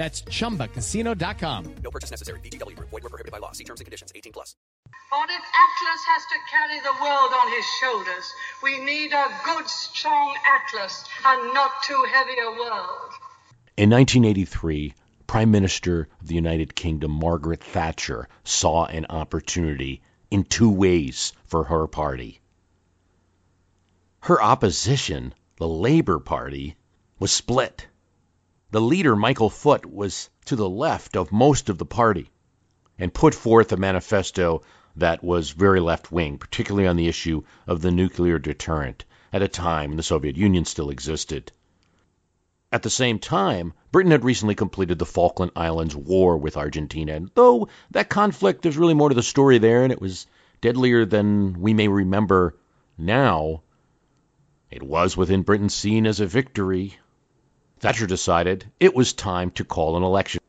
That's chumbacasino.com. No purchase necessary. VGW Group. Void were prohibited by law. See terms and conditions. 18 plus. But if Atlas has to carry the world on his shoulders, we need a good, strong Atlas and not too heavy a world. In 1983, Prime Minister of the United Kingdom Margaret Thatcher saw an opportunity in two ways for her party. Her opposition, the Labour Party, was split. The leader, Michael Foot, was to the left of most of the party and put forth a manifesto that was very left wing, particularly on the issue of the nuclear deterrent at a time when the Soviet Union still existed. At the same time, Britain had recently completed the Falkland Islands War with Argentina, and though that conflict, there's really more to the story there, and it was deadlier than we may remember now, it was within Britain seen as a victory Thatcher decided it was time to call an election.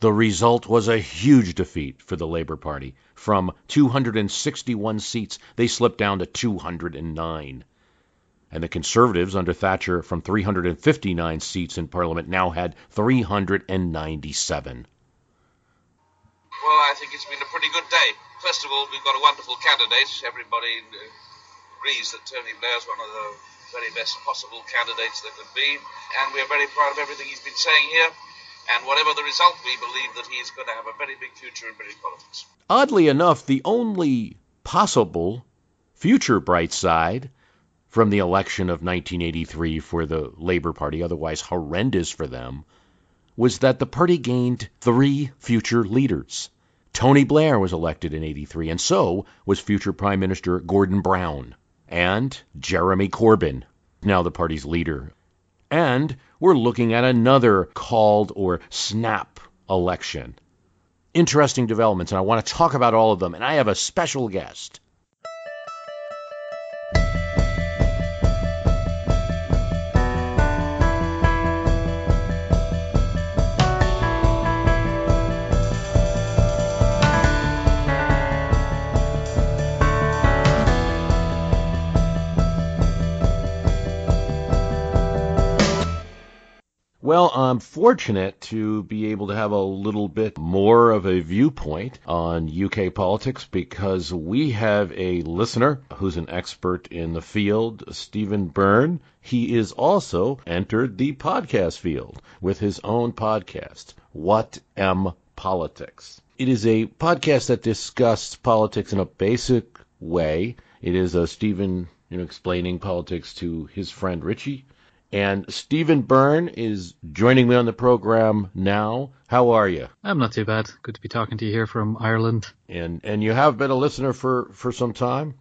The result was a huge defeat for the Labour Party. From 261 seats, they slipped down to 209. And the Conservatives under Thatcher from 359 seats in Parliament now had 397. Well, I think it's been a pretty good day. First of all, we've got a wonderful candidate. Everybody agrees that Tony Blair's one of the very best possible candidates there could be. And we're very proud of everything he's been saying here. And whatever the result, we believe that he is going to have a very big future in British politics. Oddly enough, the only possible future bright side from the election of 1983 for the Labour Party, otherwise horrendous for them, was that the party gained three future leaders. Tony Blair was elected in 83, and so was future Prime Minister Gordon Brown and Jeremy Corbyn, now the party's leader. And we're looking at another called or snap election. Interesting developments, and I want to talk about all of them. And I have a special guest. I'm fortunate to be able to have a little bit more of a viewpoint on UK politics because we have a listener who's an expert in the field, Stephen Byrne. He is also entered the podcast field with his own podcast, What Am Politics? It is a podcast that discusses politics in a basic way. It is a Stephen you know, explaining politics to his friend Richie and Stephen Byrne is joining me on the program now. How are you? I'm not too bad. Good to be talking to you here from Ireland. And and you have been a listener for, for some time?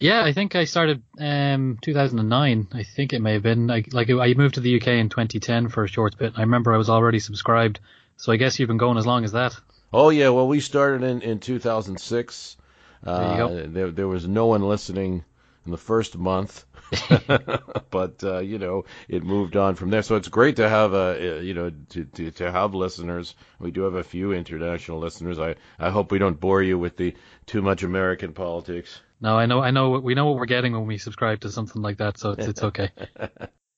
Yeah, I think I started um 2009. I think it may have been. I, like I moved to the UK in 2010 for a short bit. I remember I was already subscribed. So I guess you've been going as long as that. Oh yeah, well we started in in 2006. There you Uh, there, there was no one listening in the first month, but uh, you know it moved on from there. So it's great to have uh, you know to, to to have listeners. We do have a few international listeners. I I hope we don't bore you with the too much American politics. No, I know, I know, we know what we're getting when we subscribe to something like that, so it's, it's okay.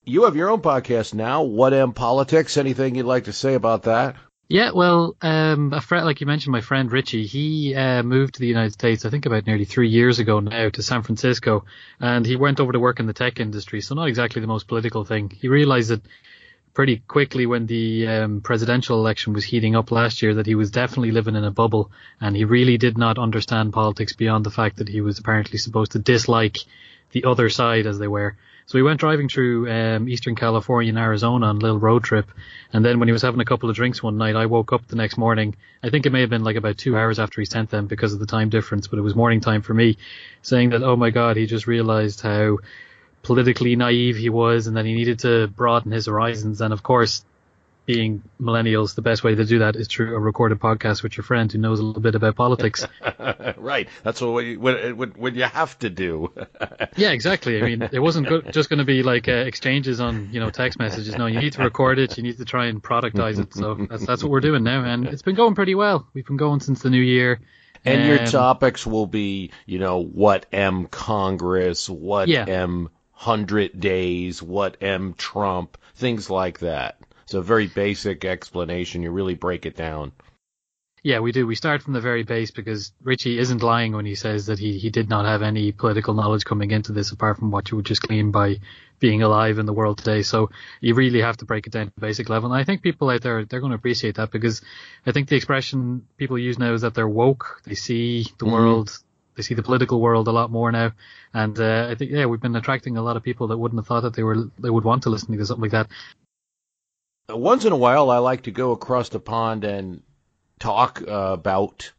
You have your own podcast now. What am politics? Anything you'd like to say about that? Yeah, well, um, a friend, like you mentioned, my friend Richie, he uh, moved to the United States, I think about nearly three years ago now, to San Francisco, and he went over to work in the tech industry. So not exactly the most political thing. He realized that pretty quickly when the um, presidential election was heating up last year that he was definitely living in a bubble, and he really did not understand politics beyond the fact that he was apparently supposed to dislike the other side, as they were. So he went driving through um, Eastern California and Arizona on a little road trip, and then when he was having a couple of drinks one night, I woke up the next morning. I think it may have been like about two hours after he sent them because of the time difference, but it was morning time for me, saying that oh my god, he just realized how politically naive he was, and that he needed to broaden his horizons. And of course, being millennials, the best way to do that is through a recorded podcast with your friend who knows a little bit about politics. right. That's what you, what, what, you have to do. yeah, exactly. I mean, it wasn't go- just going to be like uh, exchanges on you know text messages. No, you need to record it. You need to try and productize it. So that's that's what we're doing now, and it's been going pretty well. We've been going since the new year. And your Um, topics will be, you know, what M Congress, what Yeah. M hundred days, what M Trump, things like that. It's a very basic explanation. You really break it down. Yeah, we do. We start from the very base because Richie isn't lying when he says that he, he did not have any political knowledge coming into this apart from what you would just glean by being alive in the world today. So you really have to break it down to basic level. And I think people out there, they're going to appreciate that because I think the expression people use now is that they're woke. They see the world, they see the political world a lot more now. And uh, I think, yeah, we've been attracting a lot of people that wouldn't have thought that they were, they would want to listen to something like that. Uh, Once in a while, I like to go across the pond and talk uh, about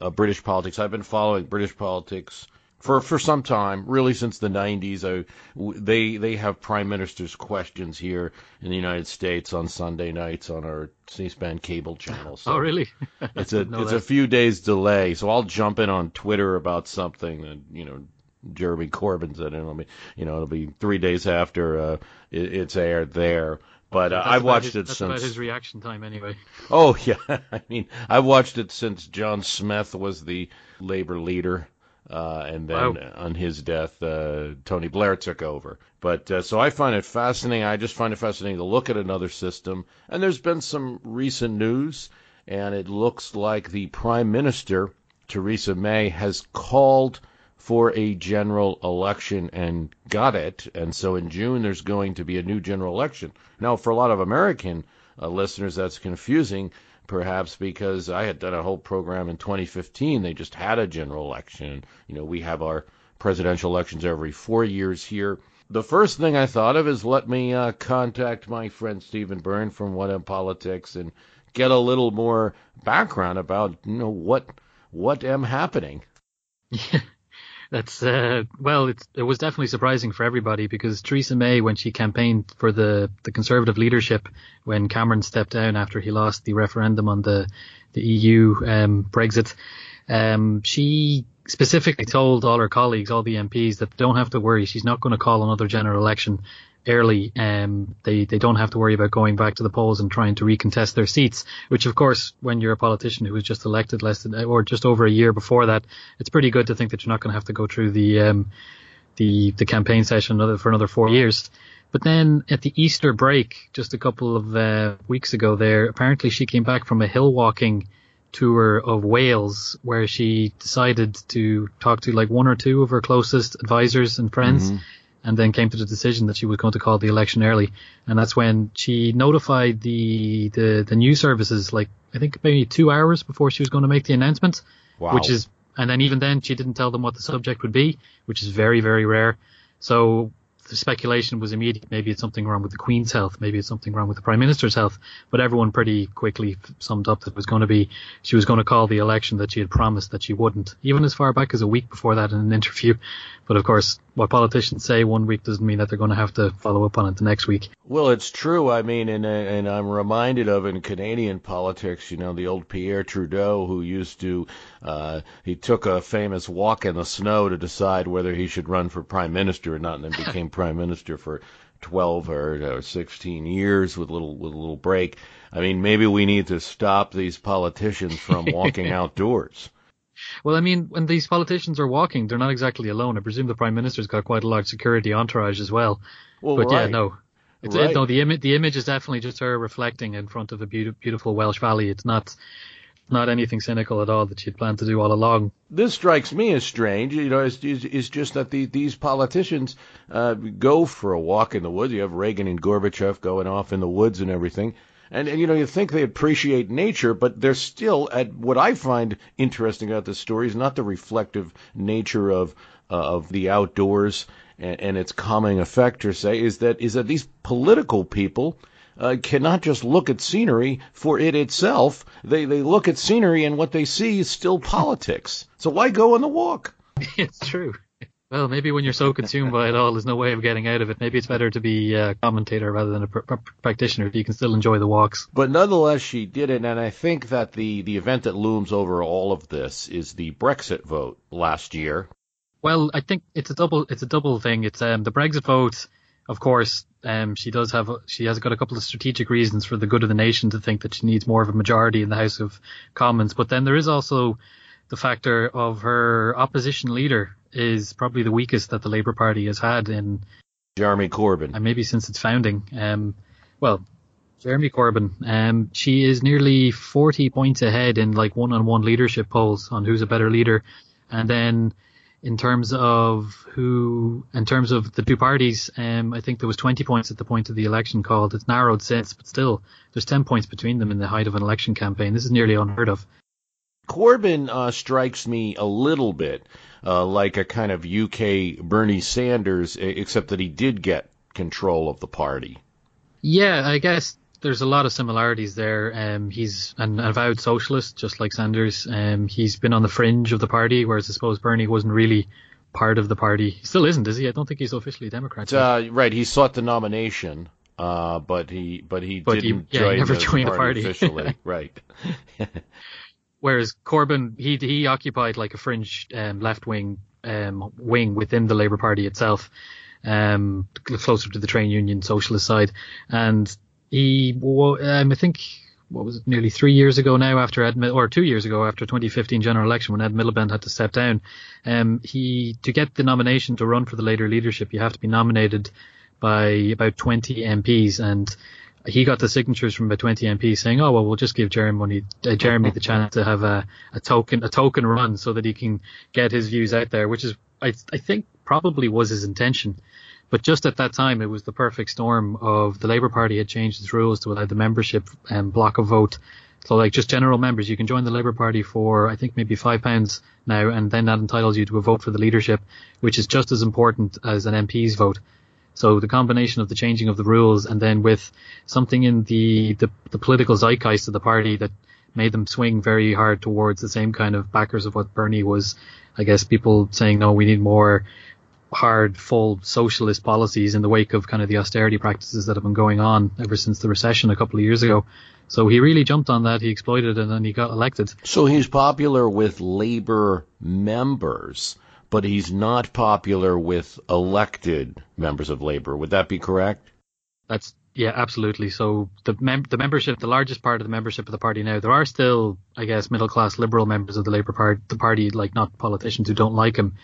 uh, British politics. I've been following British politics for for some time, really since the 90s. I, they they have prime ministers' questions here in the United States on Sunday nights on our C-SPAN cable channel. So Oh, really? it's a it's that. a few days delay, so I'll jump in on Twitter about something that you know Jeremy Corbyn said, and it'll be you know it'll be three days after uh, it, it's aired there. But uh, I've watched his- it That's since. about his reaction time anyway. Oh yeah, I mean I've watched it since John Smith was the Labor leader, uh, and then Wow. on his death, uh, Tony Blair took over. But uh, so I find it fascinating. I just find it fascinating to look at another system. And there's been some recent news, and it looks like the Prime Minister Theresa May has called for a general election and got it. And so in June, there's going to be a new general election. Now, for a lot of American uh, listeners, that's confusing, perhaps because I had done a whole program in 2015. They just had a general election. You know, we have our presidential elections every four years here. The first thing I thought of is let me uh, contact my friend Stephen Byrne from What Am Politics and get a little more background about you know what what am happening. That's uh, well, it was definitely surprising for everybody because Theresa May, when she campaigned for the, the Conservative leadership, when Cameron stepped down after he lost the referendum on the the EU um, Brexit, um, she specifically told all her colleagues, all the MPs, that don't have to worry. She's not going to call another general election early. Um, they they don't have to worry about going back to the polls and trying to recontest their seats. Which, of course, when you're a politician who was just elected less than or just over a year before that, it's pretty good to think that you're not going to have to go through the um, the the campaign session another, for another four years. But then at the Easter break, just a couple of uh, weeks ago, there apparently she came back from a hill walking tour of Wales where she decided to talk to like one or two of her closest advisors and friends and then came to the decision that she was going to call the election early. And that's when she notified the, the, the news services, like, I think maybe two hours before she was going to make the announcement, Wow. which is, and then even then she didn't tell them what the subject would be, which is very, very rare. So the speculation was immediate. Maybe it's something wrong with the Queen's health. Maybe it's something wrong with the Prime Minister's health. But everyone pretty quickly summed up that it was going to be, she was going to call the election that she had promised that she wouldn't, even as far back as a week before that in an interview. But of course, what politicians say one week doesn't mean that they're going to have to follow up on it the next week. Well, it's true. I mean, and and I'm reminded of in Canadian politics, you know, the old Pierre Trudeau who used to, uh, he took a famous walk in the snow to decide whether he should run for prime minister or not, and then became prime minister for 12 or, or 16 years with little with a little break. I mean, maybe we need to stop these politicians from walking outdoors. Well, I mean, when these politicians are walking, they're not exactly alone. I presume the Prime Minister's got quite a large security entourage as well. Well, but yeah, no. It's, Right. it, no, the image the image is definitely just her reflecting in front of a beautiful, beautiful Welsh valley. It's not not anything cynical at all that she'd planned to do all along. this strikes me as strange. You know, is is, is just that the, these politicians uh, go for a walk in the woods. You have Reagan and Gorbachev going off in the woods and everything. And, and you know, you think they appreciate nature, but they're still at what I find interesting about this story is not the reflective nature of uh, of the outdoors and, and its calming effect, per se, is that is that these political people uh, cannot just look at scenery for it itself. They they look at scenery and what they see is still politics. So why go on the walk? it's true. Well, maybe when you're so consumed by it all, there's no way of getting out of it. Maybe it's better to be a commentator rather than a pr- pr- practitioner. You can still enjoy the walks. But nonetheless, she did it, and I think that the, the event that looms over all of this is the Brexit vote last year. Well, I think it's a double it's a double thing. It's um, the Brexit vote. Of course, um, she does have she has got a couple of strategic reasons for the good of the nation to think that she needs more of a majority in the House of Commons. But then there is also the factor of her opposition leader is probably the weakest that the Labour Party has had in Jeremy Corbyn. and maybe since its founding. Um, well, Jeremy Corbyn, um, she is nearly 40 points ahead in like one-on-one leadership polls on who's a better leader, and then in terms of who, in terms of the two parties, um, I think there was 20 points at the point of the election called. It's narrowed since, but still, there's 10 points between them in the height of an election campaign. This is nearly unheard of. Corbyn uh, strikes me a little bit uh, like a kind of UK Bernie Sanders, except that he did get control of the party. Yeah, I guess there's a lot of similarities there. Um, he's an avowed socialist, just like Sanders. Um, he's been on the fringe of the party, whereas I suppose Bernie wasn't really part of the party. He still isn't, is he? I don't think he's officially a Democrat. Uh, right, he sought the nomination, uh, but he but he But didn't yeah, he join never the, joined the party, party. officially. right. Whereas Corbyn, he he occupied like a fringe um, left wing um, wing within the Labour Party itself, um, closer to the trade union socialist side, and he, um, I think, what was it, nearly three years ago now, after Ed, or two years ago after 2015 general election when Ed Miliband had to step down, um, he to get the nomination to run for the later leadership, you have to be nominated by about 20 MPs and he got the signatures from about 20 MPs saying, "Oh well, we'll just give Jeremy uh, Jeremy the chance to have a, a token a token run so that he can get his views out there," which is I I think probably was his intention. But just at that time, it was the perfect storm of the Labour Party had changed its rules to allow the membership um, block a vote. So like just general members, you can join the Labour Party for I think maybe five pounds now, and then that entitles you to a vote for the leadership, which is just as important as an MP's vote. So the combination of the changing of the rules and then with something in the, the, the political zeitgeist of the party that made them swing very hard towards the same kind of backers of what Bernie was, I guess people saying, no, we need more hard, full socialist policies in the wake of kind of the austerity practices that have been going on ever since the recession a couple of years ago. So he really jumped on that, he exploited it, and then he got elected. So he's popular with labor members, but he's not popular with elected members of labor. Would that be correct? That's yeah, absolutely. So the mem- the membership, the largest part of the membership of the party now, there are still, I guess, middle class liberal members of the Labour Party, the party, like not politicians who don't like him,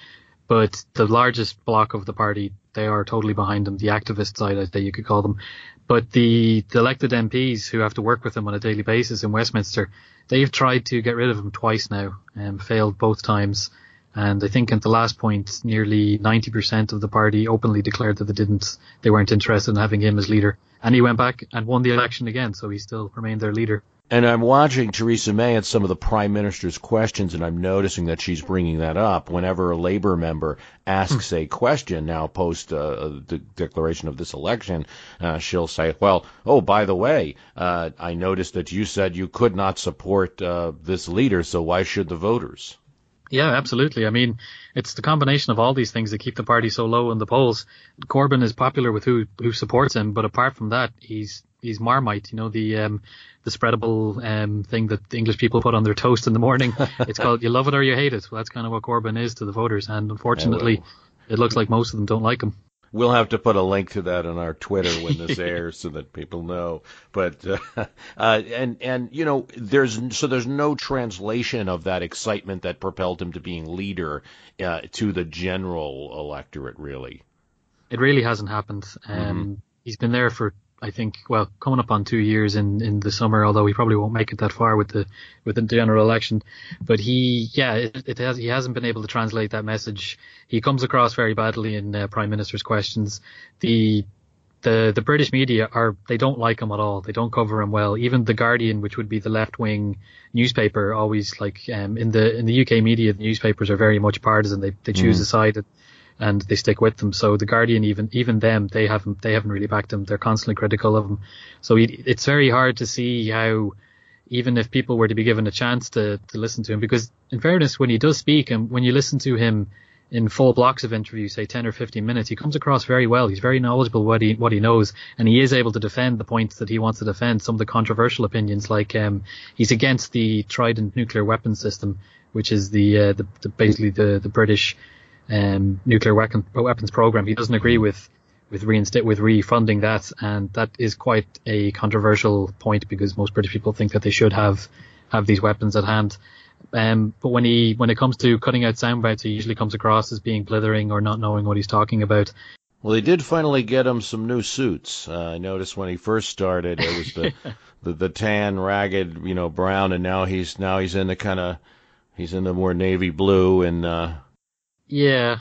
but the largest block of the party, they are totally behind him. The activist side, I think you could call them. But the, the elected MPs who have to work with him on a daily basis in Westminster, they've tried to get rid of him twice now and failed both times. And I think at the last point, nearly 90% of the party openly declared that they didn't, they weren't interested in having him as leader. And he went back and won the election again, so he still remained their leader. And I'm watching Theresa May at some of the Prime Minister's questions, and I'm noticing that she's bringing that up. Whenever a Labour member asks a question now post uh, the declaration of this election, uh, she'll say, Well, oh, by the way, uh, I noticed that you said you could not support uh, this leader, so why should the voters? Yeah, absolutely. I mean, it's the combination of all these things that keep the party so low in the polls. Corbyn is popular with who who supports him, but apart from that, he's he's Marmite. You know the um, the spreadable um, thing that the English people put on their toast in the morning. it's called you love it or you hate it. Well, that's kind of what Corbyn is to the voters, and unfortunately, it looks like most of them don't like him. We'll have to put a link to that on our Twitter when this airs so that people know. But uh, uh, and and you know there's so there's no translation of that excitement that propelled him to being leader uh, to the general electorate really. It really hasn't happened. Um, He's been there for I think well coming up on two years in in the summer, although he probably won't make it that far with the with the general election. But he yeah it, it has he hasn't been able to translate that message. He comes across very badly in uh, prime minister's questions. The the the British media are they don't like him at all. They don't cover him well. Even the Guardian, which would be the left wing newspaper, always like um, in the in the UK media, the newspapers are very much partisan. They they choose a side and, and they stick with them. So the Guardian, even even them, they haven't they haven't really backed him. They're constantly critical of him. So it's very hard to see how. Even if people were to be given a chance to, to listen to him, because in fairness, when he does speak and when you listen to him in full blocks of interviews, say 10 or 15 minutes, he comes across very well. He's very knowledgeable what he what he knows, and he is able to defend the points that he wants to defend. Some of the controversial opinions, like um, he's against the Trident nuclear weapon system, which is the, uh, the, the basically the the British um, nuclear weapon, weapons program. He doesn't agree with with reinstate with refunding that, and that is quite a controversial point because most British people think that they should have have these weapons at hand. Um, but when he when it comes to cutting out sound bites, he usually comes across as being blithering or not knowing what he's talking about. Well, they did finally get him some new suits. Uh, I noticed when he first started, it was the, the the tan, ragged, you know, brown, and now he's now he's in the kind of he's in the more navy blue and. uh Yeah,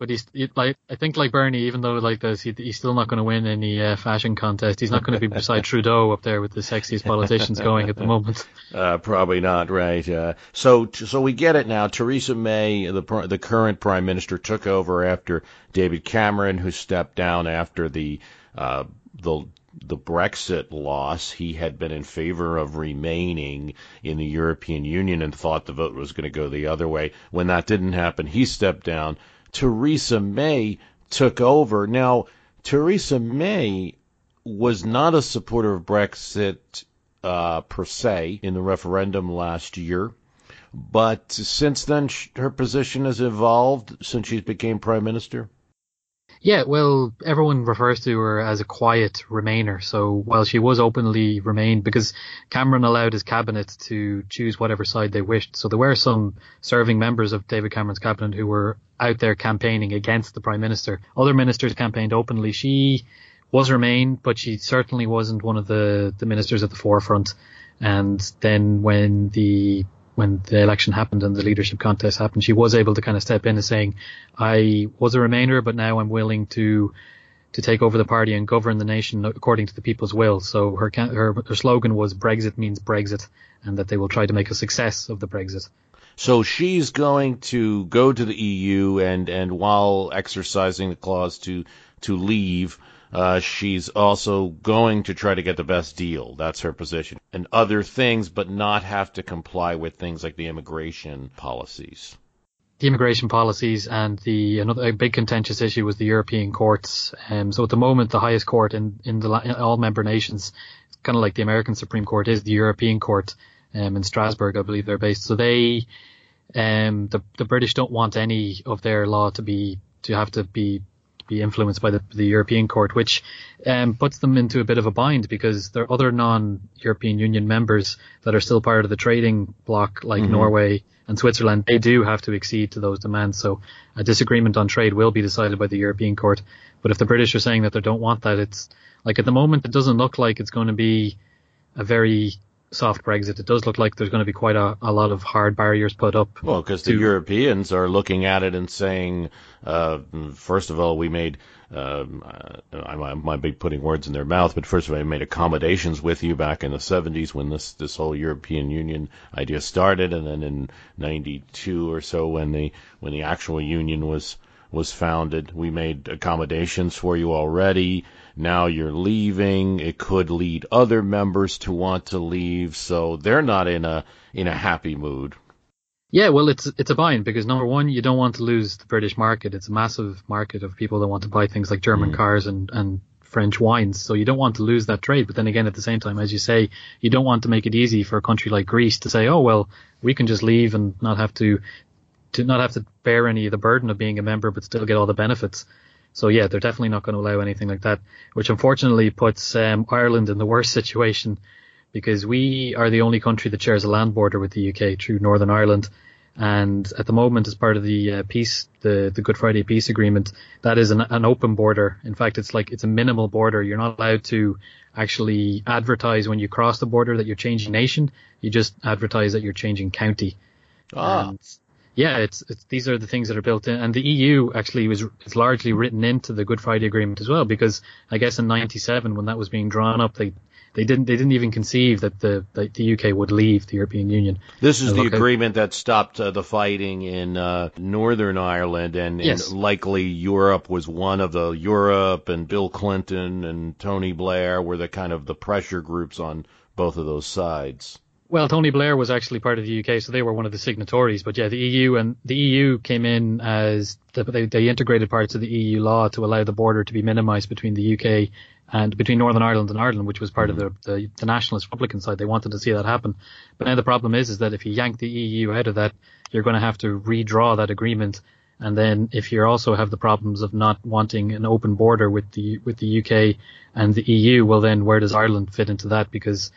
but he's he, like I think like Bernie, even though like this, he, he's still not going to win any uh, fashion contest. He's not going to be beside Trudeau up there with the sexiest politicians going at the moment. Uh, probably not, right? Uh, so, so we get it now. Theresa May, the the current prime minister, took over after David Cameron, who stepped down after the uh, the the Brexit loss. He had been in favor of remaining in the European Union and thought the vote was going to go the other way. When that didn't happen, he stepped down. Theresa May took over. Now, Theresa May was not a supporter of Brexit uh, per se in the referendum last year, but since then her position has evolved since she became prime minister. Yeah, well, everyone refers to her as a quiet Remainer. So while she was openly Remain, because Cameron allowed his cabinet to choose whatever side they wished. So there were some serving members of David Cameron's cabinet who were out there campaigning against the prime minister. Other ministers campaigned openly. She was Remain, but she certainly wasn't one of the, the ministers at the forefront. And then when the when the election happened and the leadership contest happened, she was able to kind of step in and saying, I was a Remainer, but now I'm willing to to take over the party and govern the nation according to the people's will. So her, her her slogan was Brexit means Brexit, and that they will try to make a success of the Brexit. So she's going to go to the EU and and while exercising the clause to to leave, uh, she's also going to try to get the best deal. That's her position. And other things, but not have to comply with things like the immigration policies. The immigration policies and the another big contentious issue was the European courts. Um, so at the moment, the highest court in in, the, in all member nations, kind of like the American Supreme Court, is the European Court um, in Strasbourg, I believe they're based. So they, um, the the British don't want any of their law to be to have to be be influenced by the, the European Court, which um, puts them into a bit of a bind because there are other non-European Union members that are still part of the trading bloc, like mm-hmm. Norway and Switzerland. They do have to accede to those demands. So a disagreement on trade will be decided by the European Court. But if the British are saying that they don't want that, it's like at the moment it doesn't look like it's going to be a very soft Brexit, it does look like there's going to be quite a, a lot of hard barriers put up. Well, because the Europeans are looking at it and saying, uh, first of all, we made, um, I, I might be putting words in their mouth, but first of all, I made accommodations with you back in the 70s when this, this whole European Union idea started, and then in 92 or so when the, when the actual union was, was founded. We made accommodations for you already. Now you're leaving. It could lead other members to want to leave. So they're not in a in a happy mood. Yeah, well, it's it's a bind because number one, you don't want to lose the British market. It's a massive market of people that want to buy things like German mm. cars and and French wines. So you don't want to lose that trade. But then again, at the same time, as you say, you don't want to make it easy for a country like Greece to say, oh well, we can just leave and not have to to not have to bear any of the burden of being a member, but still get all the benefits. So yeah, they're definitely not going to allow anything like that, which unfortunately puts um, Ireland in the worst situation because we are the only country that shares a land border with the UK through Northern Ireland. And at the moment, as part of the uh, peace, the, the Good Friday Peace Agreement, that is an, an open border. In fact, it's like it's a minimal border. You're not allowed to actually advertise when you cross the border that you're changing nation. You just advertise that you're changing county. Ah. And yeah, it's, it's these are the things that are built in, and the EU actually was is largely written into the Good Friday Agreement as well, because I guess in '97 when that was being drawn up, they they didn't they didn't even conceive that the that the UK would leave the European Union. This is the agreement that stopped uh, the fighting in uh, Northern Ireland, and, yes. and likely Europe was one of the Europe and Bill Clinton and Tony Blair were the kind of the pressure groups on both of those sides. Well, Tony Blair was actually part of the UK, so they were one of the signatories. But yeah, the EU and the EU came in as the, they, they integrated parts of the EU law to allow the border to be minimised between the UK and between Northern Ireland and Ireland, which was part mm-hmm. of the, the, the nationalist Republican side. They wanted to see that happen. But now the problem is, is that if you yank the EU out of that, you're going to have to redraw that agreement. And then if you also have the problems of not wanting an open border with the with the UK and the EU, well then where does Ireland fit into that? Because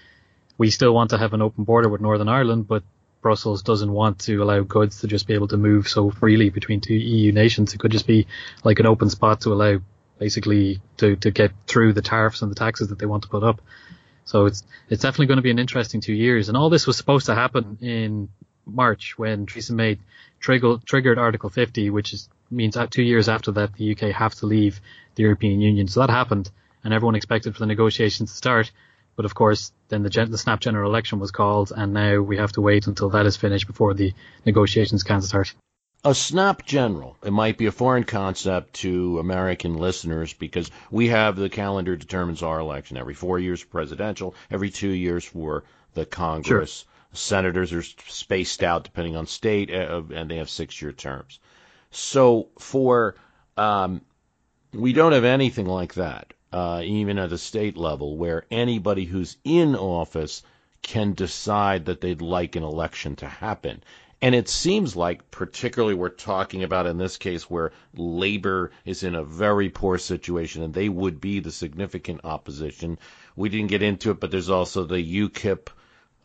we still want to have an open border with Northern Ireland, but Brussels doesn't want to allow goods to just be able to move so freely between two EU nations. It could just be like an open spot to allow basically to, to get through the tariffs and the taxes that they want to put up. So it's it's definitely going to be an interesting two years. And all this was supposed to happen in March when Theresa May triggered, triggered Article 50, which is, means two years after that the UK have to leave the European Union. So that happened, and everyone expected for the negotiations to start. But of course, then the, the snap general election was called, and now we have to wait until that is finished before the negotiations can start. A snap general. It might be a foreign concept to American listeners because we have the calendar determines our election every four years for presidential, every two years for the Congress. Sure. Senators are spaced out depending on state, uh, and they have six-year terms. So for um, we don't have anything like that uh, even at a state level, where anybody who's in office can decide that they'd like an election to happen. And it seems like, particularly we're talking about in this case where labor is in a very poor situation and they would be the significant opposition. We didn't get into it, but there's also the UKIP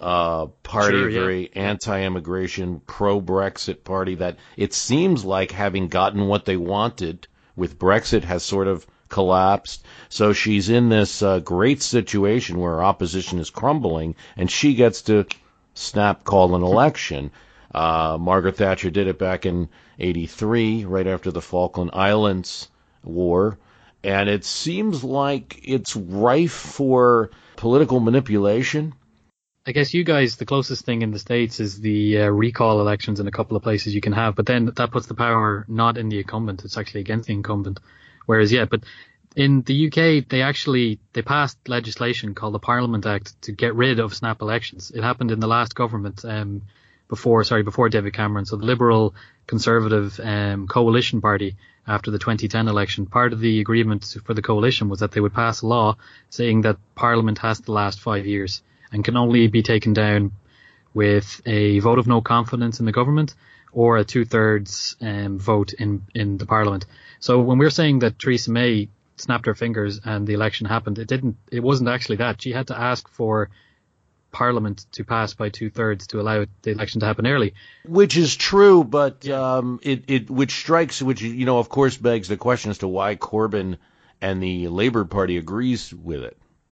uh, party, sure, yeah. very anti-immigration, pro-Brexit party that it seems like having gotten what they wanted with Brexit has sort of collapsed. So she's in this uh, great situation where opposition is crumbling, and she gets to snap call an election. Uh, Margaret Thatcher did it back in '83, right after the Falkland Islands War, and it seems like it's rife for political manipulation. I guess you guys, the closest thing in the states is the uh, recall elections in a couple of places you can have, but then that puts the power not in the incumbent; it's actually against the incumbent. Whereas, yeah, but in the UK, they actually they passed legislation called the Parliament Act to get rid of snap elections. It happened in the last government um, before, sorry, before David Cameron. So the Liberal Conservative um, coalition party after the 2010 election, part of the agreement for the coalition was that they would pass a law saying that Parliament has to last five years and can only be taken down with a vote of no confidence in the government or a two-thirds um, vote in in the Parliament. So when we're saying that Theresa May snapped her fingers and the election happened, it didn't. It wasn't actually that. She had to ask for Parliament to pass by two thirds to allow the election to happen early. Which is true, but um, it it which strikes, which you know, of course, begs the question as to why Corbyn and the Labour Party agrees with it.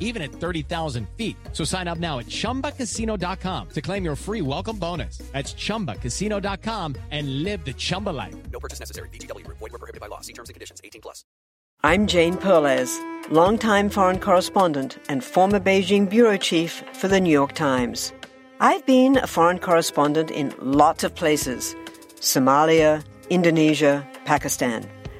even at 30,000 feet. So sign up now at ChumbaCasino.com to claim your free welcome bonus. That's ChumbaCasino.com and live the Chumba life. No purchase necessary. VGW. Void were prohibited by law. See terms and conditions. 18 plus. I'm Jane Perlez, longtime foreign correspondent and former Beijing bureau chief for the New York Times. I've been a foreign correspondent in lots of places Somalia, Indonesia, Pakistan,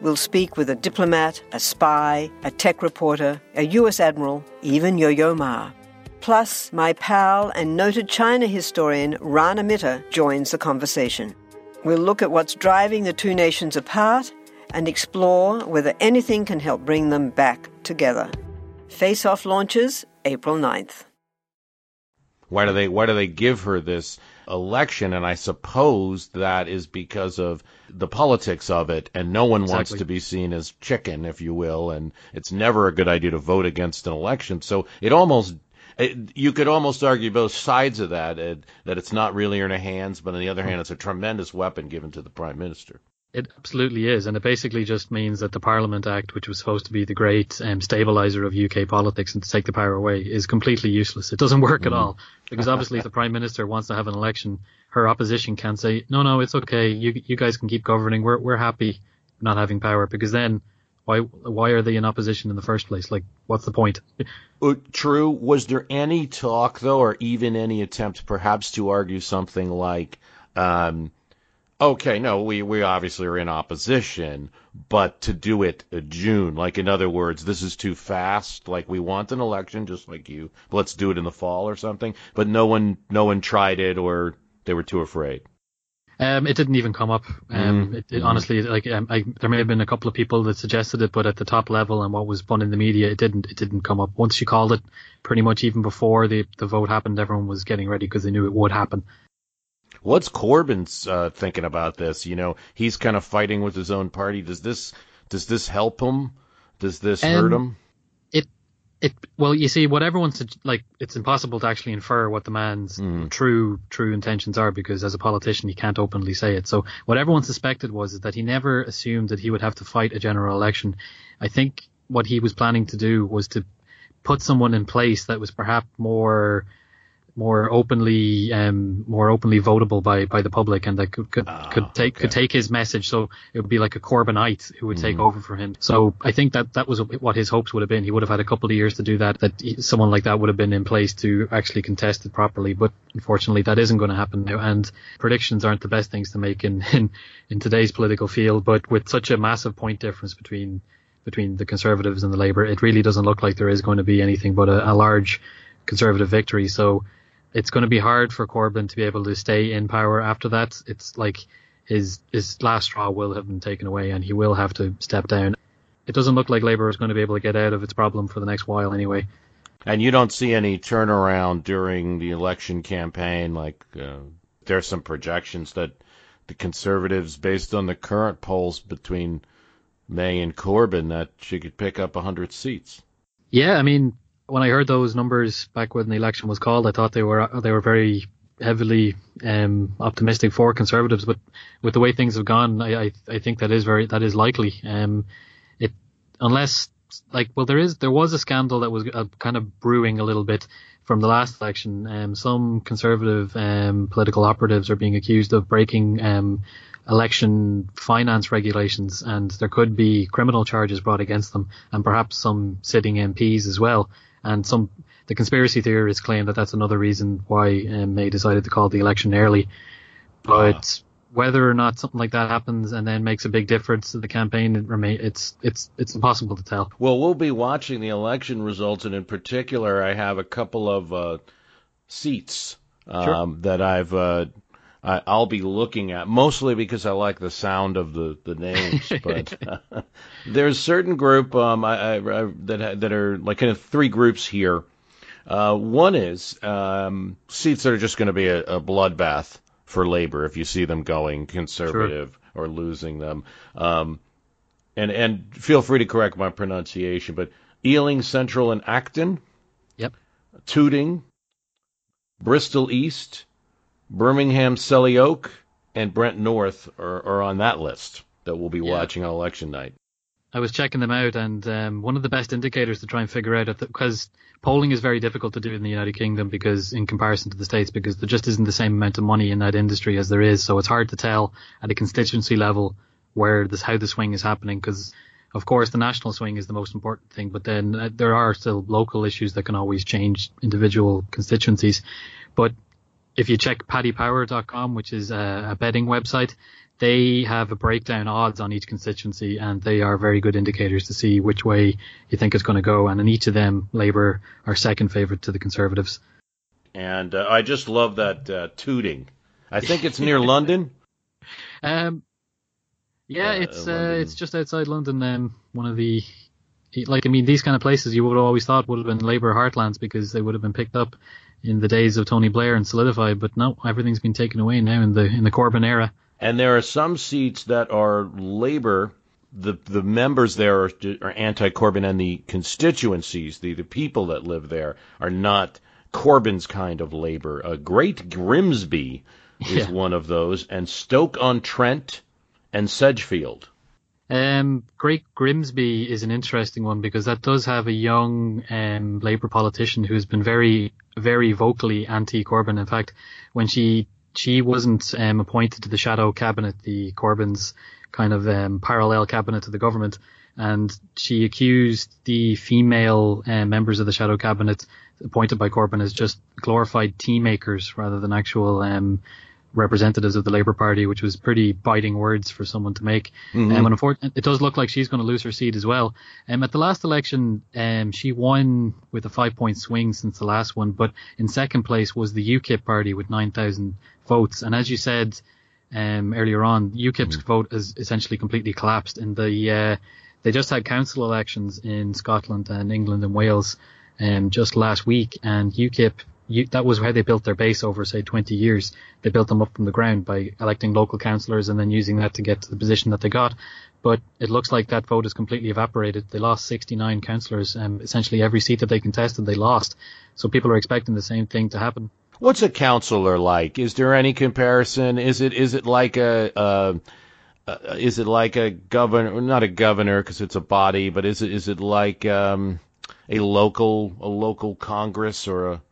We'll speak with a diplomat, a spy, a tech reporter, a US admiral, even Yo Yo Ma. Plus, my pal and noted China historian Rana Mitter joins the conversation. We'll look at what's driving the two nations apart and explore whether anything can help bring them back together. Face Off launches April 9th. Why do they why do they give her this election? And I suppose that is because of the politics of it, and no one exactly. wants to be seen as chicken, if you will, and it's never a good idea to vote against an election. So it almost it, you could almost argue both sides of that, uh, that it's not really in her hands, but on the other hand, it's a tremendous weapon given to the prime minister. It absolutely is, and it basically just means that the Parliament Act, which was supposed to be the great um, stabilizer of UK politics and to take the power away, is completely useless. It doesn't work at all because obviously, if the Prime Minister wants to have an election, her opposition can't say, "No, no, it's okay. You you guys can keep governing. We're we're happy not having power." Because then, why why are they in opposition in the first place? Like, what's the point? Uh, True. Was there any talk, though, or even any attempt, perhaps, to argue something like, um, okay, no, we, we obviously are in opposition, but to do it June, like in other words, this is too fast. Like we want an election, just like you. Let's do it in the fall or something. But no one, no one tried it, or they were too afraid. Um, it didn't even come up. Um, it, it, honestly, like um, I, there may have been a couple of people that suggested it, but at the top level and what was spun in the media, it didn't. It didn't come up. Once you called it, pretty much even before the the vote happened, everyone was getting ready because they knew it would happen. What's Corbyn's uh, thinking about this? You know, he's kind of fighting with his own party. Does this does this help him? Does this hurt him? It it well, you see, what everyone's like, it's impossible to actually infer what the man's Mm. true true intentions are because as a politician, he can't openly say it. So what everyone suspected was is that he never assumed that he would have to fight a general election. I think what he was planning to do was to put someone in place that was perhaps more more openly um more openly votable by by the public and that could could, could take could take his message. So it would be like a Corbynite who would take over for him. So I think that that was what his hopes would have been. He would have had a couple of years to do that that he, someone like that would have been in place to actually contest it properly. But unfortunately that isn't going to happen now. And predictions aren't the best things to make in in, in today's political field. But with such a massive point difference between between the Conservatives and the Labour, it really doesn't look like there is going to be anything but a, a large Conservative victory. So it's going to be hard for Corbyn to be able to stay in power after that. It's like his his last straw will have been taken away, and he will have to step down. It doesn't look like Labour is going to be able to get out of its problem for the next while, anyway. And you don't see any turnaround during the election campaign. Like uh, there's some projections that the Conservatives, based on the current polls between May and Corbyn, that she could pick up 100 seats. Yeah, I mean, when I heard those numbers back when the election was called, I thought they were they were very heavily um, optimistic for Conservatives. But with the way things have gone, I, I I think that is very that is likely. Um, it unless like well there is there was a scandal that was uh, kind of brewing a little bit from the last election. Um, some conservative um, political operatives are being accused of breaking um, election finance regulations, and there could be criminal charges brought against them, and perhaps some sitting MPs as well. And some the conspiracy theorists claim that that's another reason why um, May decided to call the election early. But whether or not something like that happens and then makes a big difference to the campaign, it remain it's it's it's impossible to tell. Well, we'll be watching the election results, and in particular, I have a couple of uh, seats um, Sure. that I've uh, I, I'll be looking at, mostly because I like the sound of the the names. but there's a certain group um, I, I, I, that that are like kind of three groups here. Uh, one is um, seats that are just going to be a, a bloodbath for Labor if you see them going conservative or losing them. Um, and and feel free to correct my pronunciation, but Ealing Central and Acton, Yep. Tooting, Bristol East, Birmingham Selly Oak, and Brent North are, are on that list that we'll be Yeah. watching on election night. I was checking them out, and um, one of the best indicators to try and figure out because polling is very difficult to do in the United Kingdom because, in comparison to the states, because there just isn't the same amount of money in that industry as there is. So it's hard to tell at a constituency level where this how the swing is happening because. Of course, the national swing is the most important thing, but then uh, there are still local issues that can always change individual constituencies. But if you check paddypower.com, which is a, a betting website, they have a breakdown odds on each constituency and they are very good indicators to see which way you think it's going to go. And in each of them, Labour are second favourite to the Conservatives. And uh, I just love that uh, Tooting. I think it's near London. Um, yeah, Uh, it's uh, it's just outside London. Um, one of the like I mean these kind of places you would have always thought would have been Labour heartlands because they would have been picked up in the days of Tony Blair and solidified. But no, everything's been taken away now in the in the Corbyn era. And there are some seats that are Labor. The the members there are, are anti-Corbyn, and the constituencies, the, the people that live there, are not Corbyn's kind of labor. Uh, Great Grimsby is Yeah. one of those, and Stoke on Trent and Sedgefield. Um, Great Grimsby is an interesting one because that does have a young um, Labour politician who's been very, very vocally anti-Corbyn. In fact, when she she wasn't um, appointed to the shadow cabinet, the Corbyn's kind of um, parallel cabinet to the government, and she accused the female uh, members of the shadow cabinet appointed by Corbyn as just glorified tea makers rather than actual um, representatives of the Labour Party, which was pretty biting words for someone to make. Um, and unfortunately, it does look like she's going to lose her seat as well. Um, at the last election, um, she won with a five point swing since the last one, but in second place was the UKIP party with 9,000 votes. And as you said um, earlier on, UKIP's vote has essentially completely collapsed. In the uh, they just had council elections in Scotland and England and Wales um, just last week, and UKIP you, that was how they built their base over say 20 years. They built them up from the ground by electing local councillors and then using that to get to the position that they got. But it looks like that vote has completely evaporated. They lost 69 councillors, and essentially every seat that they contested, they lost. So people are expecting the same thing to happen. What's a councillor like? Is there any comparison? Is it is it like a uh, is it like a governor? Not a governor because it's a body, but is it is it like um, a local a local congress or a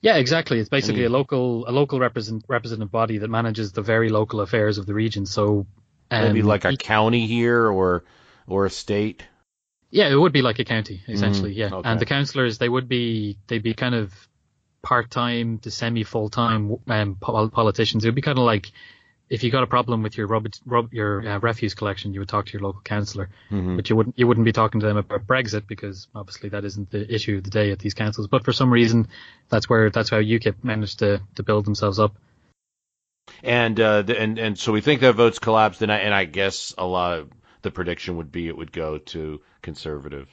Yeah, exactly. It's basically Any- a local a local represent, representative body that manages the very local affairs of the region. So um, maybe like a county here or or a state? Yeah, it would be like a county essentially. yeah, okay. and the councillors they would be they'd be kind of part time to semi full time um, pol- politicians. It would be kind of like if you got a problem with your rub, rub, your uh, refuse collection, you would talk to your local councillor, but you wouldn't you wouldn't be talking to them about Brexit because obviously that isn't the issue of the day at these councils. But for some reason, that's where that's how UKIP managed to to build themselves up. And uh, the, and and so we think that votes collapsed, and I and I guess a lot of the prediction would be it would go to conservative.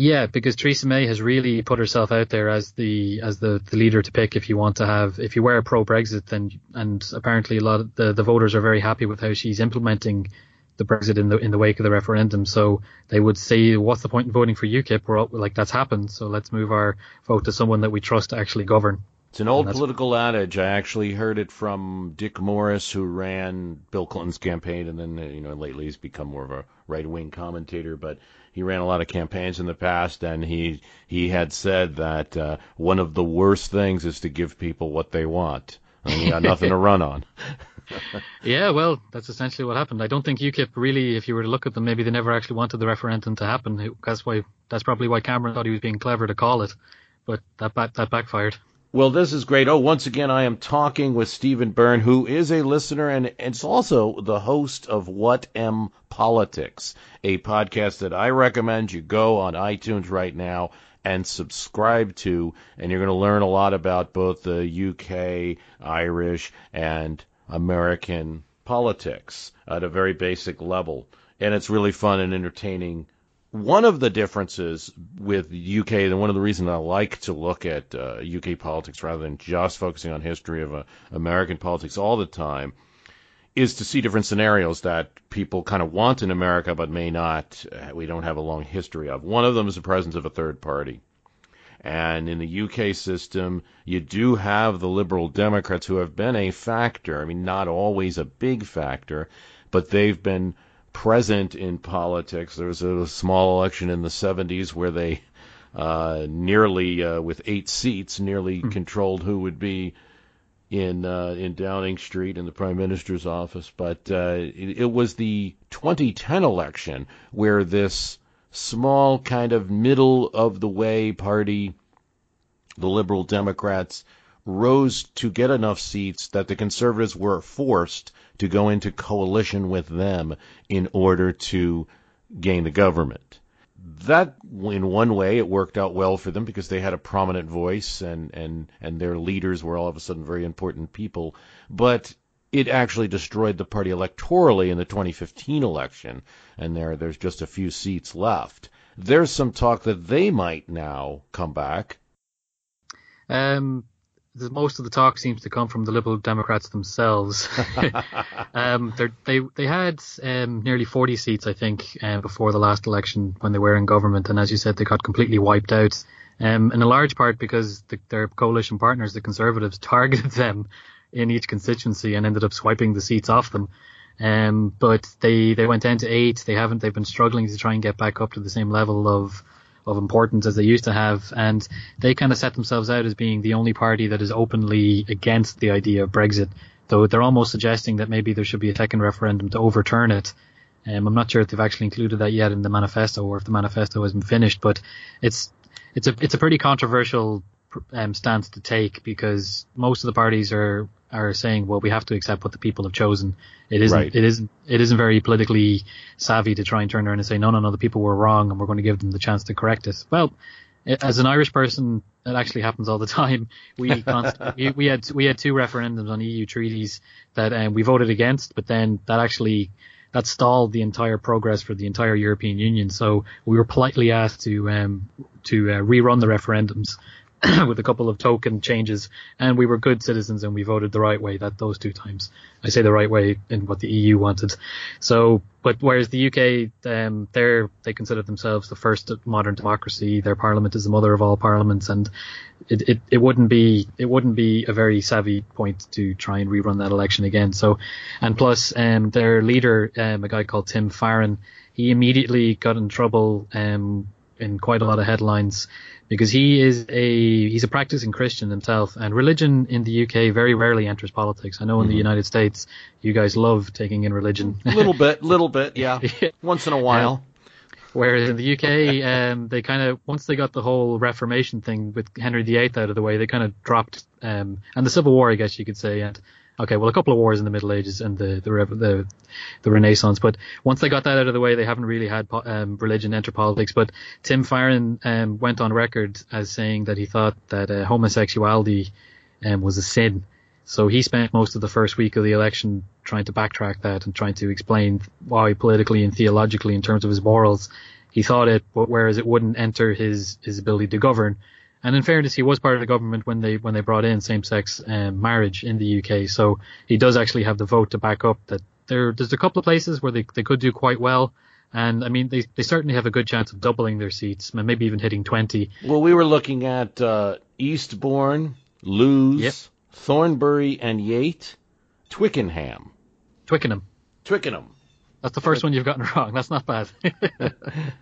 Yeah, because Theresa May has really put herself out there as the as the, the leader to pick if you want to have if you were pro Brexit then and apparently a lot of the, the voters are very happy with how she's implementing the Brexit in the in the wake of the referendum. So they would say, what's the point in voting for UKIP? We're all, like that's happened, so let's move our vote to someone that we trust to actually govern. It's an old political adage. I actually heard it from Dick Morris, who ran Bill Clinton's campaign, and then you know lately he's become more of a right-wing commentator. But he ran a lot of campaigns in the past, and he he had said that uh, one of the worst things is to give people what they want. And you got nothing to run on. Yeah, well, that's essentially what happened. I don't think UKIP really, if you were to look at them, maybe they never actually wanted the referendum to happen. That's why that's probably why Cameron thought he was being clever to call it, but that back, that backfired. Well, this is great. Oh, once again, I am talking with Stephen Byrne, who is a listener and it's also the host of What Am Politics, a podcast that I recommend you go on iTunes right now and subscribe to, and you're going to learn a lot about both the UK, Irish, and American politics at a very basic level. And it's really fun and entertaining one of the differences with UK, and one of the reasons I like to look at uh, UK politics rather than just focusing on history of uh, American politics all the time, is to see different scenarios that people kind of want in America but may not. Uh, we don't have a long history of. One of them is the presence of a third party. And in the UK system, you do have the Liberal Democrats who have been a factor. I mean, not always a big factor, but they've been present in politics. There was a small election in the 70s where they uh, nearly, uh, with eight seats, nearly controlled who would be in uh, in Downing Street in the Prime Minister's office. But uh, it, it was the 2010 election where this small kind of middle of the way party, the Liberal Democrats, rose to get enough seats that the Conservatives were forced to go into coalition with them in order to gain the government. That, in one way, it worked out well for them because they had a prominent voice and, and, and their leaders were all of a sudden very important people. But it actually destroyed the party electorally in the 2015 election, and there there's just a few seats left. There's some talk that they might now come back. Um, the, most of the talk seems to come from the Liberal Democrats themselves. um, they they had um, nearly 40 seats, I think, uh, before the last election when they were in government, and as you said, they got completely wiped out um, in a large part because the, their coalition partners, the Conservatives, targeted them in each constituency and ended up swiping the seats off them. Um, but they, they went down to eight. They haven't, they've been struggling to try and get back up to the same level of, of importance as they used to have. And they kind of set themselves out as being the only party that is openly against the idea of Brexit, though they're almost suggesting that maybe there should be a second referendum to overturn it. Um, I'm not sure if they've actually included that yet in the manifesto or if the manifesto has been finished, but it's, it's a, it's a pretty controversial um, stance to take because most of the parties are are saying, well, we have to accept what the people have chosen. It isn't, Right. it isn't, it isn't very politically savvy to try and turn around and say, no, no, no, the people were wrong and we're going to give them the chance to correct us. Well, as an Irish person, it actually happens all the time. We, const- we, we had, we had two referendums on EU treaties that um, we voted against, but then that actually, that stalled the entire progress for the entire European Union. So we were politely asked to, um, to uh, rerun the referendums with a couple of token changes, and we were good citizens and we voted the right way that those two times. I say the right way in what the EU wanted. So, but whereas the UK, um, they're they consider themselves the first modern democracy. Their parliament is the mother of all parliaments, and it, it, it wouldn't be it wouldn't be a very savvy point to try and rerun that election again. So, and plus, um, their leader, um, a guy called Tim Farron, he immediately got in trouble um, in quite a lot of headlines because he is a he's a practicing Christian himself, and religion in the UK very rarely enters politics. I know in the United States, you guys love taking in religion. A little bit, little bit, yeah. Once in a while. Whereas in the UK, um, they kind of once they got the whole Reformation thing with Henry VIII out of the way, they kind of dropped um, and the Civil War, I guess you could say, and okay, well, a couple of wars in the Middle Ages and the the the, the Renaissance, but once they got that out of the way, they haven't really had um, religion enter politics. But Tim Farron um, went on record as saying that he thought that uh, homosexuality um, was a sin. So he spent most of the first week of the election trying to backtrack that and trying to explain why politically and theologically in terms of his morals he thought it, but whereas it wouldn't enter his, his ability to govern. And in fairness, he was part of the government when they when they brought in same-sex um, marriage in the UK. So he does actually have the vote to back up that there. There's a couple of places where they they could do quite well, and I mean they they certainly have a good chance of doubling their seats, and maybe even hitting 20. Well, we were looking at uh, Eastbourne, Lewes, Yep. Thornbury, and Yate, Twickenham. Twickenham. Twickenham. That's the first one you've gotten wrong. That's not bad.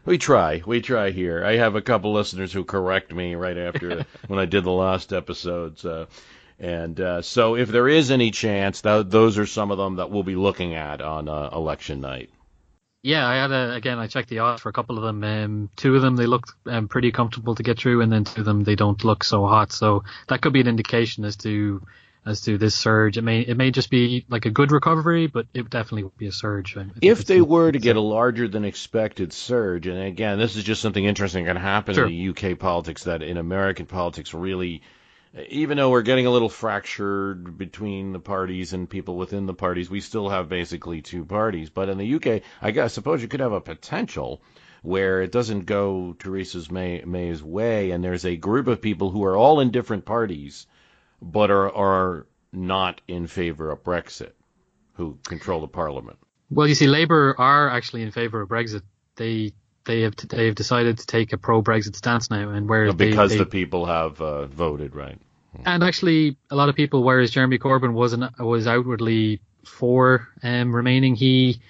We try, we try here. I have a couple listeners who correct me right after when I did the last episodes. Uh, and uh, so, if there is any chance, th- those are some of them that we'll be looking at on uh, election night. Yeah, I had a, again. I checked the odds for a couple of them. Um, two of them they looked um, pretty comfortable to get through, and then two of them they don't look so hot. So that could be an indication as to as to this surge. It may it may just be like a good recovery, but it definitely would be a surge. If they were to get a larger than expected surge, and again, this is just something interesting that can happen Sure. in the UK politics that in American politics really, even though we're getting a little fractured between the parties and people within the parties, we still have basically two parties. But in the UK, I guess suppose you could have a potential where it doesn't go Theresa May, May's way, and there's a group of people who are all in different parties, but are are not in favor of Brexit, who control the parliament. Well, you see, Labour are actually in favour of Brexit. They they have they have decided to take a pro-Brexit stance now, and they- because they, the people have uh, voted, right? And actually, a lot of people, whereas Jeremy Corbyn wasn't was outwardly for um, remaining, he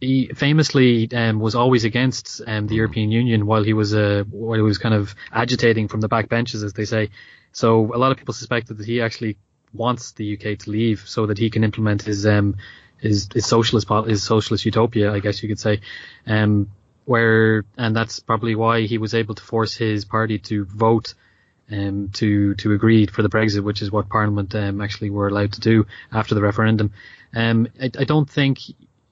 he famously um, was always against um, the European Union while he was uh, while he was kind of agitating from the back benches, as they say. So a lot of people suspected that he actually wants the UK to leave so that he can implement his um his, his socialist pol- his socialist utopia, I guess you could say. Um, where and that's probably why he was able to force his party to vote um, to to agree for the Brexit, which is what Parliament um, actually were allowed to do after the referendum. Um, I, I don't think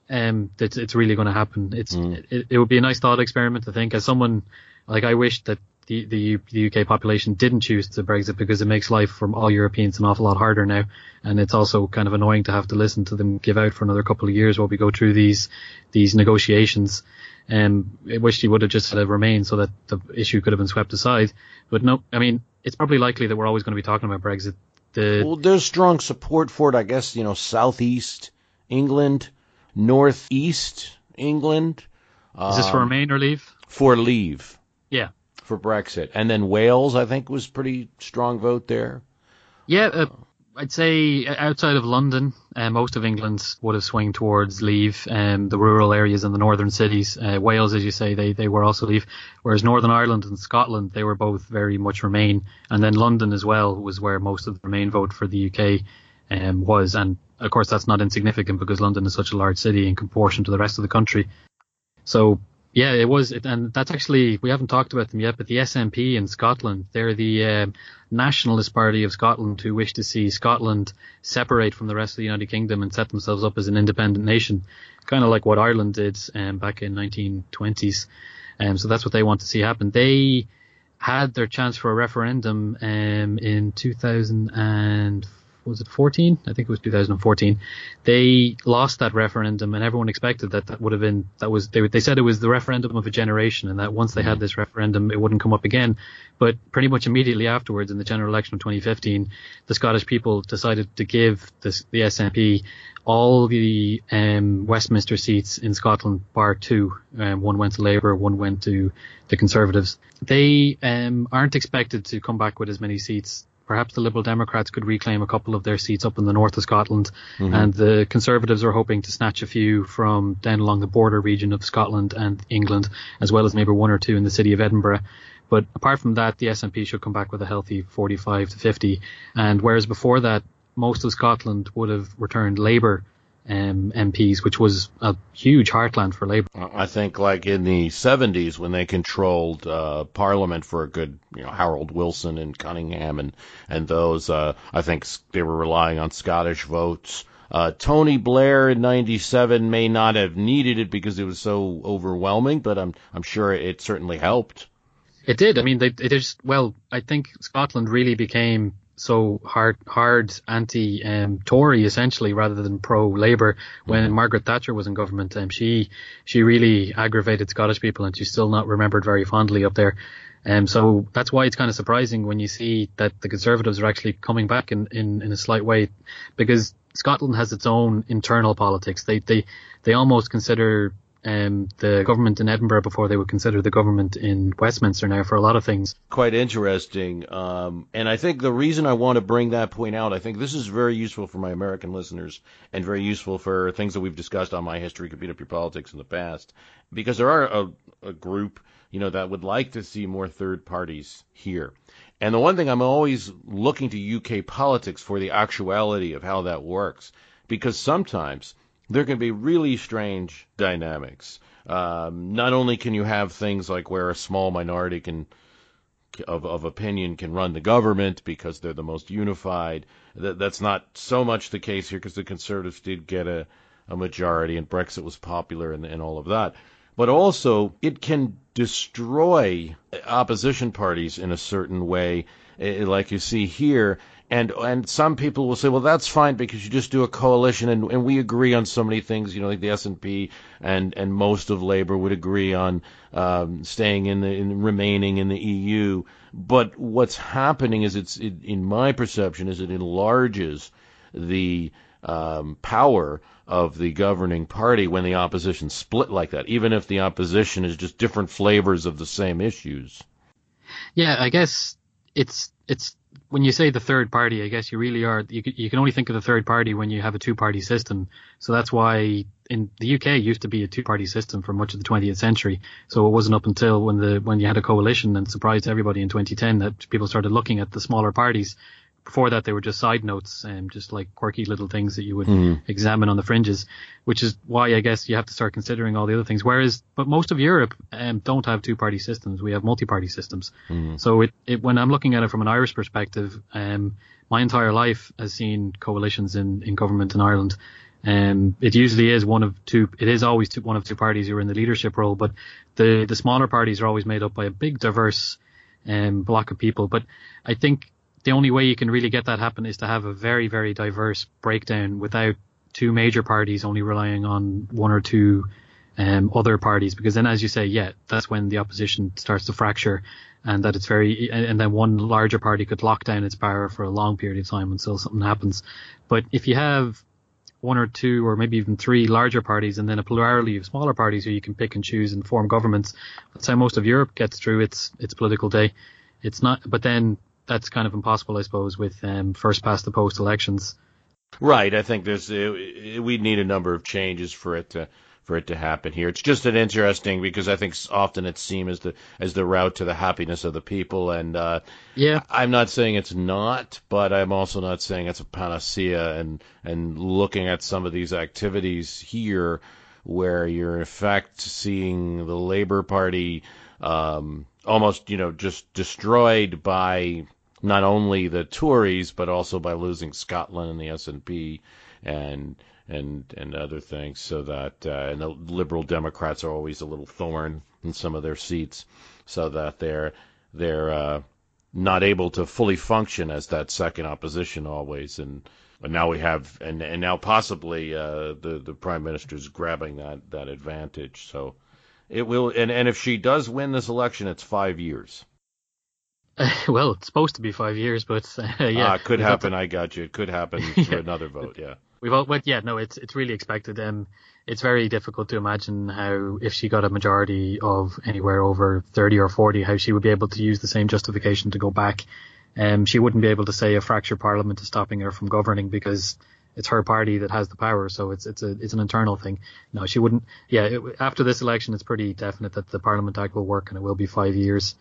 um, that it's really going to happen. It's it, it would be a nice thought experiment to think. As someone like I wish that the, the U- the UK population didn't choose to Brexit because it makes life for all Europeans an awful lot harder now, and it's also kind of annoying to have to listen to them give out for another couple of years while we go through these these negotiations. Um, I wish he would have just it remain so that the issue could have been swept aside. But no, I mean, it's probably likely that we're always going to be talking about Brexit. The, Well, there's strong support for it. I guess you know, southeast England, northeast England. is this for um, remain or leave? for leave? Yeah. for Brexit. And then Wales, I think, was pretty strong vote there. Yeah, uh, I'd say outside of London, uh, most of England would have swung towards leave. Um, the rural areas and the northern cities, uh, Wales, as you say, they, they were also leave. Whereas Northern Ireland and Scotland, they were both very much remain. And then London as well was where most of the remain vote for the UK um, was. And of course, that's not insignificant because London is such a large city in proportion to the rest of the country. So yeah, it was, and that's actually we haven't talked about them yet. But the SNP in Scotland, they're the um, nationalist party of Scotland who wish to see Scotland separate from the rest of the United Kingdom and set themselves up as an independent nation, kind of like what Ireland did um, back in 1920s. Um, so that's what they want to see happen. They had their chance for a referendum um, in 2004 was it 14? I think it was 2014. They lost that referendum, and everyone expected that that would have been that was they they said it was the referendum of a generation, and that once they had this referendum, it wouldn't come up again. But pretty much immediately afterwards, in the general election of 2015, the Scottish people decided to give this, the SNP all the um, Westminster seats in Scotland, bar two. Um, one went to Labour, one went to the Conservatives. They um, aren't expected to come back with as many seats perhaps the Liberal Democrats could reclaim a couple of their seats up in the north of Scotland, mm-hmm. and the Conservatives are hoping to snatch a few from down along the border region of Scotland and England, as well as maybe one or two in the city of Edinburgh. But apart from that, the SNP should come back with a healthy 45 to 50. And whereas before that, most of Scotland would have returned Labour um, MPs, which was a huge heartland for Labour. I think, like in the 70s, when they controlled uh, Parliament for a good, you know, Harold Wilson and Callaghan and and those, uh, I think they were relying on Scottish votes. Uh, Tony Blair in '97 may not have needed it because it was so overwhelming, but I'm I'm sure it certainly helped. It did. I mean, they, it just well, I think Scotland really became so hard hard anti um, Tory essentially rather than pro Labour when mm-hmm. Margaret Thatcher was in government. Um, she she really aggravated Scottish people and she's still not remembered very fondly up there. Um, so that's why it's kind of surprising when you see that the Conservatives are actually coming back in, in, in a slight way because Scotland has its own internal politics. They they they almost consider um, the government in Edinburgh before they would consider the government in Westminster now for a lot of things. Quite interesting. Um, and I think the reason I want to bring that point out, I think this is very useful for my American listeners and very useful for things that we've discussed on my history, Can Beat Up Your Politics in the past, because there are a, a group, you know, that would like to see more third parties here. And the one thing I'm always looking to UK politics for the actuality of how that works, because sometimes there can be really strange dynamics. Um, not only can you have things like where a small minority can of, of opinion can run the government because they're the most unified. That, that's not so much the case here because the Conservatives did get a, a majority and Brexit was popular and, and all of that. But also, it can destroy opposition parties in a certain way, like you see here. And and some people will say, well, that's fine because you just do a coalition, and, and we agree on so many things. You know, like the SNP and and most of Labour would agree on um, staying in the in remaining in the EU. But what's happening is it's it, in my perception is it enlarges the um, power of the governing party when the opposition split like that, even if the opposition is just different flavors of the same issues. Yeah, I guess it's it's when you say the third party, I guess you really are. You, you can only think of the third party when you have a two-party system. So that's why in the UK used to be a two-party system for much of the 20th century. So it wasn't up until when the when you had a coalition and surprised everybody in 2010 that people started looking at the smaller parties before that they were just side notes and um, just like quirky little things that you would mm. examine on the fringes, which is why I guess you have to start considering all the other things. Whereas, but most of Europe um, don't have two party systems. We have multi party systems. Mm. So it, it, when I'm looking at it from an Irish perspective, um, my entire life has seen coalitions in, in government in Ireland. Um, it usually is one of two. It is always two, one of two parties who are in the leadership role, but the the smaller parties are always made up by a big diverse um, block of people. But I think the only way you can really get that happen is to have a very, very diverse breakdown without two major parties only relying on one or two um, other parties. Because then, as you say, yeah, that's when the opposition starts to fracture, and that it's very, and then one larger party could lock down its power for a long period of time until something happens. But if you have one or two or maybe even three larger parties and then a plurality of smaller parties who you can pick and choose and form governments. That's how most of Europe gets through its its political day. It's not, but then that's kind of impossible, I suppose, with um, first past the post elections. Right. I think there's uh, we need a number of changes for it to for it to happen here. It's just an interesting because I think often it's seen as the as the route to the happiness of the people, and uh, yeah, I'm not saying it's not, but I'm also not saying it's a panacea. And and looking at some of these activities here, where you're in fact seeing the Labour Party um, almost you know just destroyed by not only the Tories but also by losing Scotland and the SNP and and and other things, so that uh, and the liberal Democrats are always a little thorn in some of their seats, so that they're they're uh, not able to fully function as that second opposition always, and, and now we have and and now possibly uh, the the prime minister is grabbing that that advantage, so it will and and if she does win this election, it's five years. Uh, well, it's supposed to be five years, but uh, yeah, ah, could happen. To... I got you. It could happen for another vote. Yeah. We've all, but yeah, no, it's it's really expected. Um, it's very difficult to imagine how if she got a majority of anywhere over 30 or 40, how she would be able to use the same justification to go back. Um, she wouldn't be able to say a fractured parliament is stopping her from governing because it's her party that has the power. So it's it's a it's an internal thing. No, she wouldn't. Yeah, it, after this election, it's pretty definite that the Parliament Act will work and it will be five years.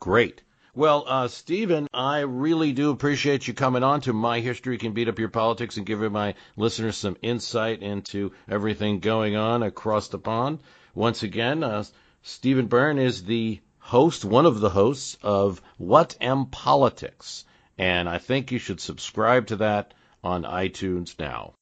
Great. Well, uh, Stephen, I really do appreciate you coming on to My History Can Beat Up Your Politics and giving my listeners some insight into everything going on across the pond. Once again, uh, Stephen Byrne is the host, one of the hosts of What Am Politics, and I think you should subscribe to that on iTunes now.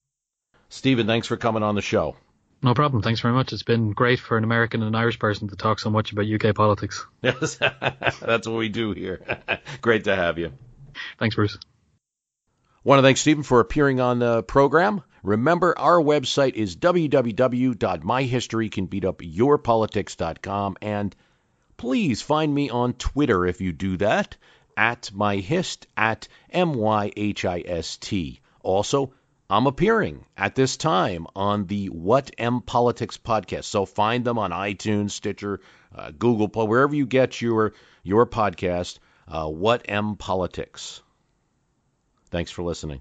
Stephen, thanks for coming on the show. No problem. Thanks very much. It's been great for an American and an Irish person to talk so much about UK politics. Yes, that's what we do here. great to have you. Thanks, Bruce. Want to thank Stephen for appearing on the program. Remember, our website is www.myhistorycanbeatupyourpolitics.com, and please find me on Twitter if you do that, at myhist, at M-Y-H-I-S-T. Also, I'm appearing at this time on the What Am Politics podcast. So find them on iTunes, Stitcher, uh, Google Play, wherever you get your your podcast. Uh, what Am Politics. Thanks for listening.